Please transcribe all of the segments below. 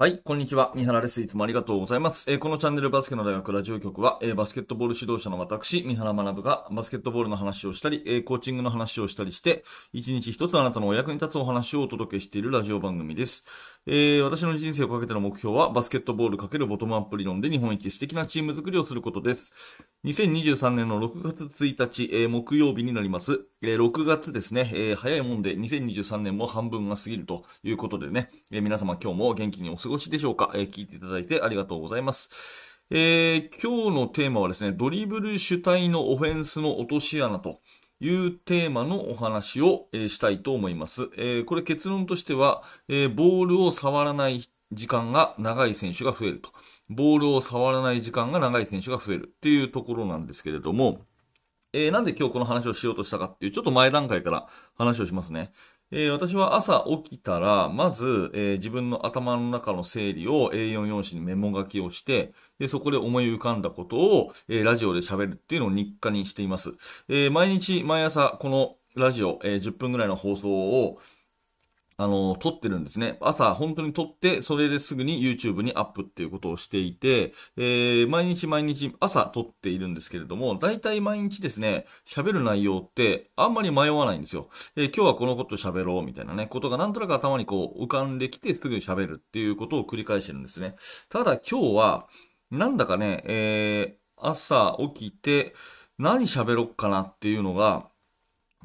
はい、こんにちは。三原です。いつもありがとうございます。えー、このチャンネルバスケの大学ラジオ局は、えー、バスケットボール指導者の私、三原学がバスケットボールの話をしたり、えー、コーチングの話をしたりして、一日一つあなたのお役に立つお話をお届けしているラジオ番組です。え私の人生をかけての目標は、バスケットボール×ボトムアップ理論で日本一素敵なチーム作りをすることです。2023年の6月1日、え木曜日になります。え6月ですね、え早いもんで2023年も半分が過ぎるということでね、え皆様今日も元気にお過ごしでしょうか、え聞いていただいてありがとうございます。え、今日のテーマはですね、ドリブル主体のオフェンスの落とし穴というテーマのお話を、え、したいと思います。え、これ結論としては、えボールを触らない時間が長い選手が増えると。ボールを触らない時間が長い選手が増えるっていうところなんですけれども、えー、なんで今日この話をしようとしたかっていう、ちょっと前段階から話をしますね。えー、私は朝起きたら、まず、えー、自分の頭の中の整理を A4 用紙にメモ書きをして、でそこで思い浮かんだことを、えー、ラジオで喋るっていうのを日課にしています。え毎日、毎朝、このラジオ、え10分ぐらいの放送を、あの、撮ってるんですね。朝、本当に撮って、それですぐに YouTube にアップっていうことをしていて、えー、毎日毎日朝撮っているんですけれども、大体毎日ですね、喋る内容ってあんまり迷わないんですよ。えー、今日はこのこと喋ろうみたいなね、ことがなんとなく頭にこう浮かんできてすぐに喋るっていうことを繰り返してるんですね。ただ今日は、なんだかね、えー、朝起きて何喋ろっかなっていうのが、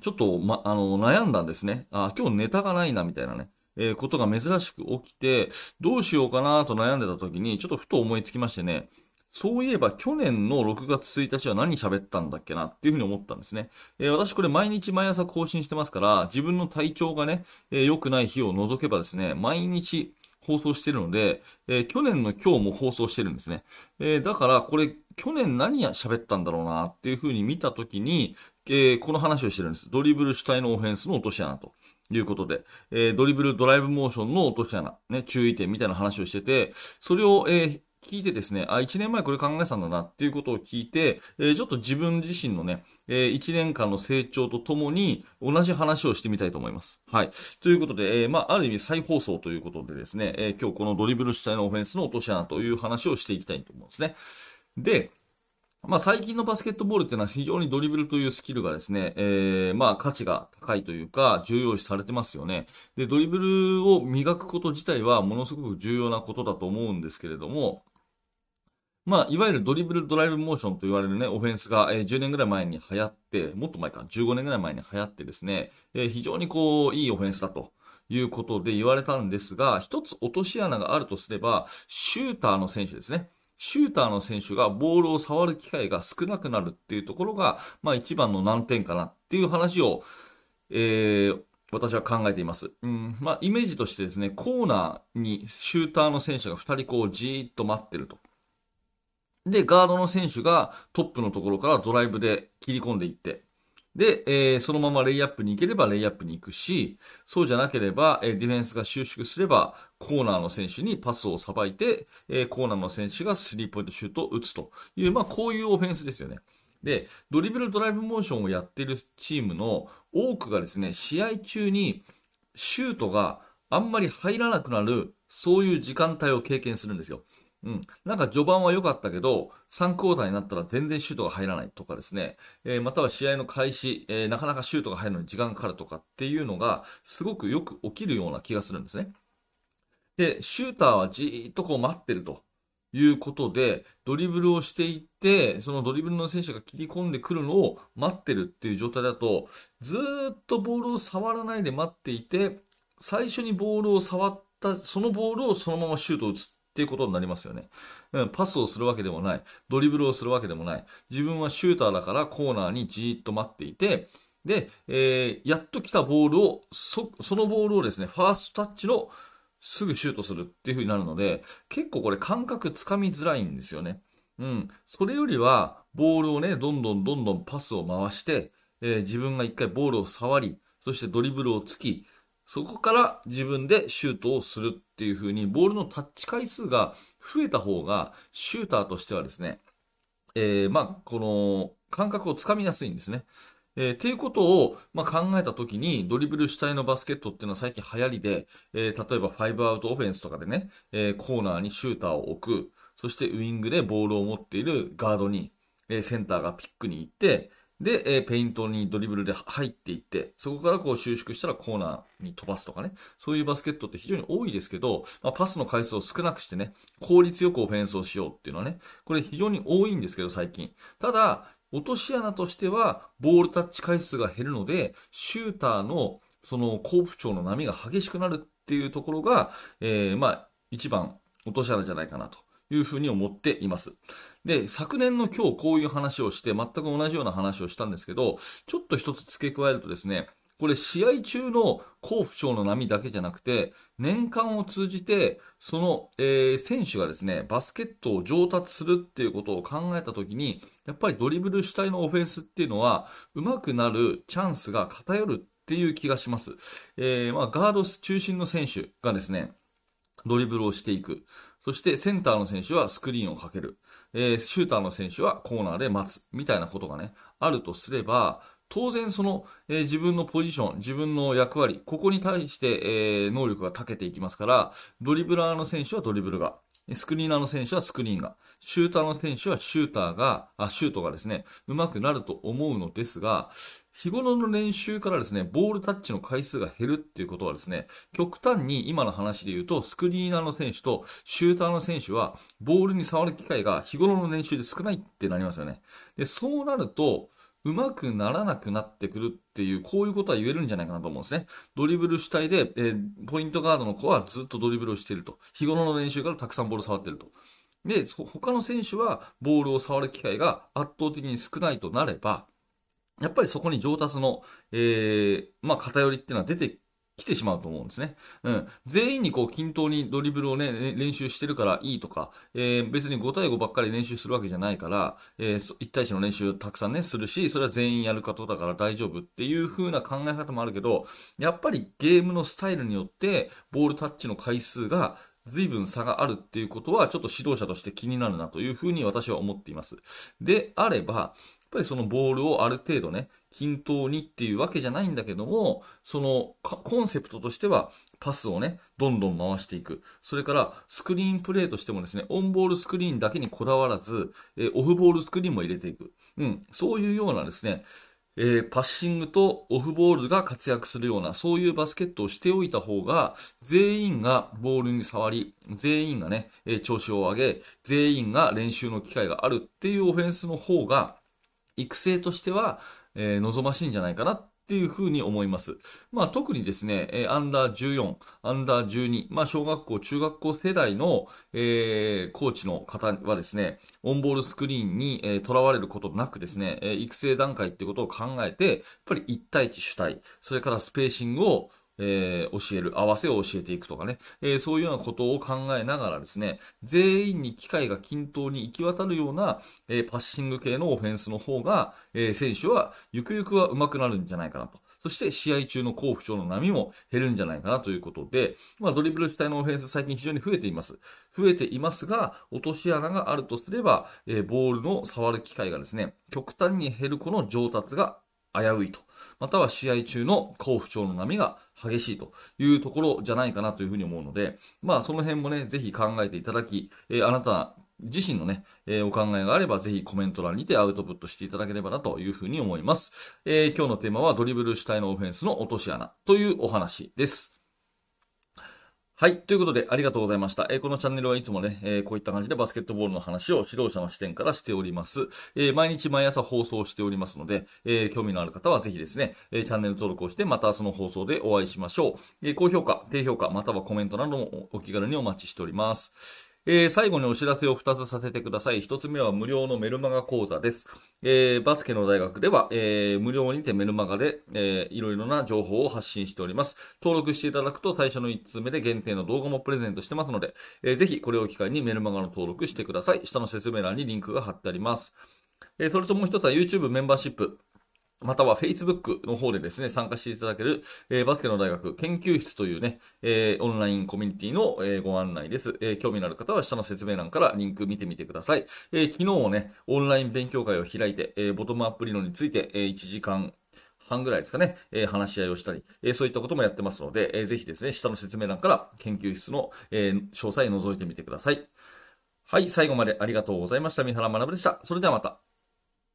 ちょっと、ま、あの、悩んだんですね。あ、今日ネタがないな、みたいなね。えー、ことが珍しく起きて、どうしようかなと悩んでた時に、ちょっとふと思いつきましてね、そういえば去年の6月1日は何喋ったんだっけなっていうふうに思ったんですね。えー、私これ毎日毎朝更新してますから、自分の体調がね、えー、良くない日を除けばですね、毎日放送してるので、えー、去年の今日も放送してるんですね。え、だからこれ去年何喋ったんだろうなっていうふうに見たときに、えー、この話をしてるんです。ドリブル主体のオフェンスの落とし穴と。いうことで、えー、ドリブルドライブモーションの落とし穴、ね、注意点みたいな話をしてて、それを、えー、聞いてですね、あ、1年前これ考えたんだなっていうことを聞いて、えー、ちょっと自分自身のね、えー、1年間の成長とともに同じ話をしてみたいと思います。はい。ということで、えー、まあ、ある意味再放送ということでですね、え、今日このドリブル主体のオフェンスの落とし穴という話をしていきたいと思うんですね。で、まあ、最近のバスケットボールっていうのは非常にドリブルというスキルがですね、えー、まあ、価値が高いというか、重要視されてますよね。で、ドリブルを磨くこと自体はものすごく重要なことだと思うんですけれども、まあ、いわゆるドリブルドライブモーションと言われるね、オフェンスが、えー、10年ぐらい前に流行って、もっと前か、15年ぐらい前に流行ってですね、えー、非常にこう、いいオフェンスだと。いうことで言われたんですが、一つ落とし穴があるとすれば、シューターの選手ですね。シューターの選手がボールを触る機会が少なくなるっていうところが、まあ一番の難点かなっていう話を、えー、私は考えています。うん、まあイメージとしてですね、コーナーにシューターの選手が2人こうじーっと待ってると。で、ガードの選手がトップのところからドライブで切り込んでいって、で、えー、そのままレイアップに行ければレイアップに行くし、そうじゃなければ、えー、ディフェンスが収縮すれば、コーナーの選手にパスをさばいて、えー、コーナーの選手がスリーポイントシュートを打つという、まあ、こういうオフェンスですよね。で、ドリブルドライブモーションをやっているチームの多くがですね、試合中にシュートがあんまり入らなくなる、そういう時間帯を経験するんですよ。うん。なんか序盤は良かったけど、3クォーターになったら全然シュートが入らないとかですね、えー、または試合の開始、えー、なかなかシュートが入るのに時間かかるとかっていうのが、すごくよく起きるような気がするんですね。で、シューターはじーっとこう待ってるということで、ドリブルをしていって、そのドリブルの選手が切り込んでくるのを待ってるっていう状態だと、ずーっとボールを触らないで待っていて、最初にボールを触った、そのボールをそのままシュートを打つっていうことになりますよね。うん、パスをするわけでもない。ドリブルをするわけでもない。自分はシューターだからコーナーにじーっと待っていて、で、えー、やっと来たボールを、そ、そのボールをですね、ファーストタッチのすぐシュートするっていう風になるので、結構これ感覚つかみづらいんですよね。うん。それよりは、ボールをね、どんどんどんどんパスを回して、えー、自分が一回ボールを触り、そしてドリブルをつき、そこから自分でシュートをするっていう風に、ボールのタッチ回数が増えた方が、シューターとしてはですね、えー、まあ、この、感覚をつかみやすいんですね。えー、っていうことを、まあ、考えたときに、ドリブル主体のバスケットっていうのは最近流行りで、えー、例えば5アウトオフェンスとかでね、えー、コーナーにシューターを置く、そしてウィングでボールを持っているガードに、えー、センターがピックに行って、で、えー、ペイントにドリブルで入っていって、そこからこう収縮したらコーナーに飛ばすとかね。そういうバスケットって非常に多いですけど、まあ、パスの回数を少なくしてね、効率よくオフェンスをしようっていうのはね、これ非常に多いんですけど、最近。ただ、落とし穴としては、ボールタッチ回数が減るので、シューターのその好不調の波が激しくなるっていうところが、えー、まあ、一番落とし穴じゃないかなというふうに思っています。で、昨年の今日こういう話をして、全く同じような話をしたんですけど、ちょっと一つ付け加えるとですね、これ試合中の好不調の波だけじゃなくて、年間を通じて、その、えー、選手がですね、バスケットを上達するっていうことを考えたときに、やっぱりドリブル主体のオフェンスっていうのは、上手くなるチャンスが偏るっていう気がします。えー、まあ、ガード中心の選手がですね、ドリブルをしていく。そしてセンターの選手はスクリーンをかける。えー、シューターの選手はコーナーで待つ。みたいなことがね、あるとすれば、当然その、えー、自分のポジション、自分の役割、ここに対して、えー、能力が長けていきますから、ドリブラーの選手はドリブルが、スクリーナーの選手はスクリーンが、シューターの選手はシューターが、あ、シュートがですね、上手くなると思うのですが、日頃の練習からですね、ボールタッチの回数が減るっていうことはですね、極端に今の話で言うと、スクリーナーの選手とシューターの選手は、ボールに触る機会が日頃の練習で少ないってなりますよね。で、そうなると、上手くならなくなってくるっていう、こういうことは言えるんじゃないかなと思うんですね。ドリブル主体で、えー、ポイントガードの子はずっとドリブルをしていると。日頃の練習からたくさんボール触ってると。で、他の選手はボールを触る機会が圧倒的に少ないとなれば、やっぱりそこに上達の、えー、まあ、偏りっていうのは出て来てしまうと思うんですね。うん。全員にこう均等にドリブルをね、練習してるからいいとか、えー、別に5対5ばっかり練習するわけじゃないから、えー、1対1の練習をたくさんね、するし、それは全員やることだから大丈夫っていう風な考え方もあるけど、やっぱりゲームのスタイルによって、ボールタッチの回数が随分差があるっていうことは、ちょっと指導者として気になるなというふうに私は思っています。であれば、やっぱりそのボールをある程度ね、均等にっていうわけじゃないんだけども、そのコンセプトとしてはパスをね、どんどん回していく。それからスクリーンプレイとしてもですね、オンボールスクリーンだけにこだわらず、えオフボールスクリーンも入れていく。うん、そういうようなですね、えー、パッシングとオフボールが活躍するような、そういうバスケットをしておいた方が、全員がボールに触り、全員がね、えー、調子を上げ、全員が練習の機会があるっていうオフェンスの方が、育成としては、えー、望ましいんじゃないかなっていうふうに思います。まあ特にですね、えー、アンダー14、アンダー12、まあ小学校、中学校世代の、えー、コーチの方はですね、オンボールスクリーンに、えー、囚われることなくですね、えー、育成段階ってことを考えて、やっぱり1対1主体、それからスペーシングをえー、教える、合わせを教えていくとかね、えー、そういうようなことを考えながらですね、全員に機会が均等に行き渡るような、えー、パッシング系のオフェンスの方が、え選手はゆくゆくは上手くなるんじゃないかなと。そして試合中の好不調の波も減るんじゃないかなということで、まあドリブル主体のオフェンス最近非常に増えています。増えていますが、落とし穴があるとすれば、えボールの触る機会がですね、極端に減るこの上達が危ういと。または試合中の好不調の波が激しいというところじゃないかなというふうに思うので、まあその辺もね、ぜひ考えていただき、えー、あなた自身のね、えー、お考えがあれば、ぜひコメント欄にてアウトプットしていただければなというふうに思います。えー、今日のテーマはドリブル主体のオフェンスの落とし穴というお話です。はい。ということで、ありがとうございました。えー、このチャンネルはいつもね、えー、こういった感じでバスケットボールの話を指導者の視点からしております。えー、毎日毎朝放送しておりますので、え興味のある方はぜひですね、えチャンネル登録をして、またその放送でお会いしましょう。え高評価、低評価、またはコメントなどもお気軽にお待ちしております。えー、最後にお知らせを2つさせてください。1つ目は無料のメルマガ講座です。えー、バスケの大学では、えー、無料にてメルマガで、えー、いろいろな情報を発信しております。登録していただくと最初の1通目で限定の動画もプレゼントしてますので、えー、ぜひこれを機会にメルマガの登録してください。下の説明欄にリンクが貼ってあります。えー、それともう一つは YouTube メンバーシップ。または Facebook の方でですね、参加していただける、えー、バスケの大学研究室というね、えー、オンラインコミュニティの、えー、ご案内です。え興味のある方は下の説明欄からリンク見てみてください。え昨日もね、オンライン勉強会を開いて、えボトムアップ理論について、え1時間半ぐらいですかね、えー、話し合いをしたり、えー、そういったこともやってますので、えー、ぜひですね、下の説明欄から研究室の、えー、詳細覗いてみてください。はい、最後までありがとうございました。三原学でした。それではまた。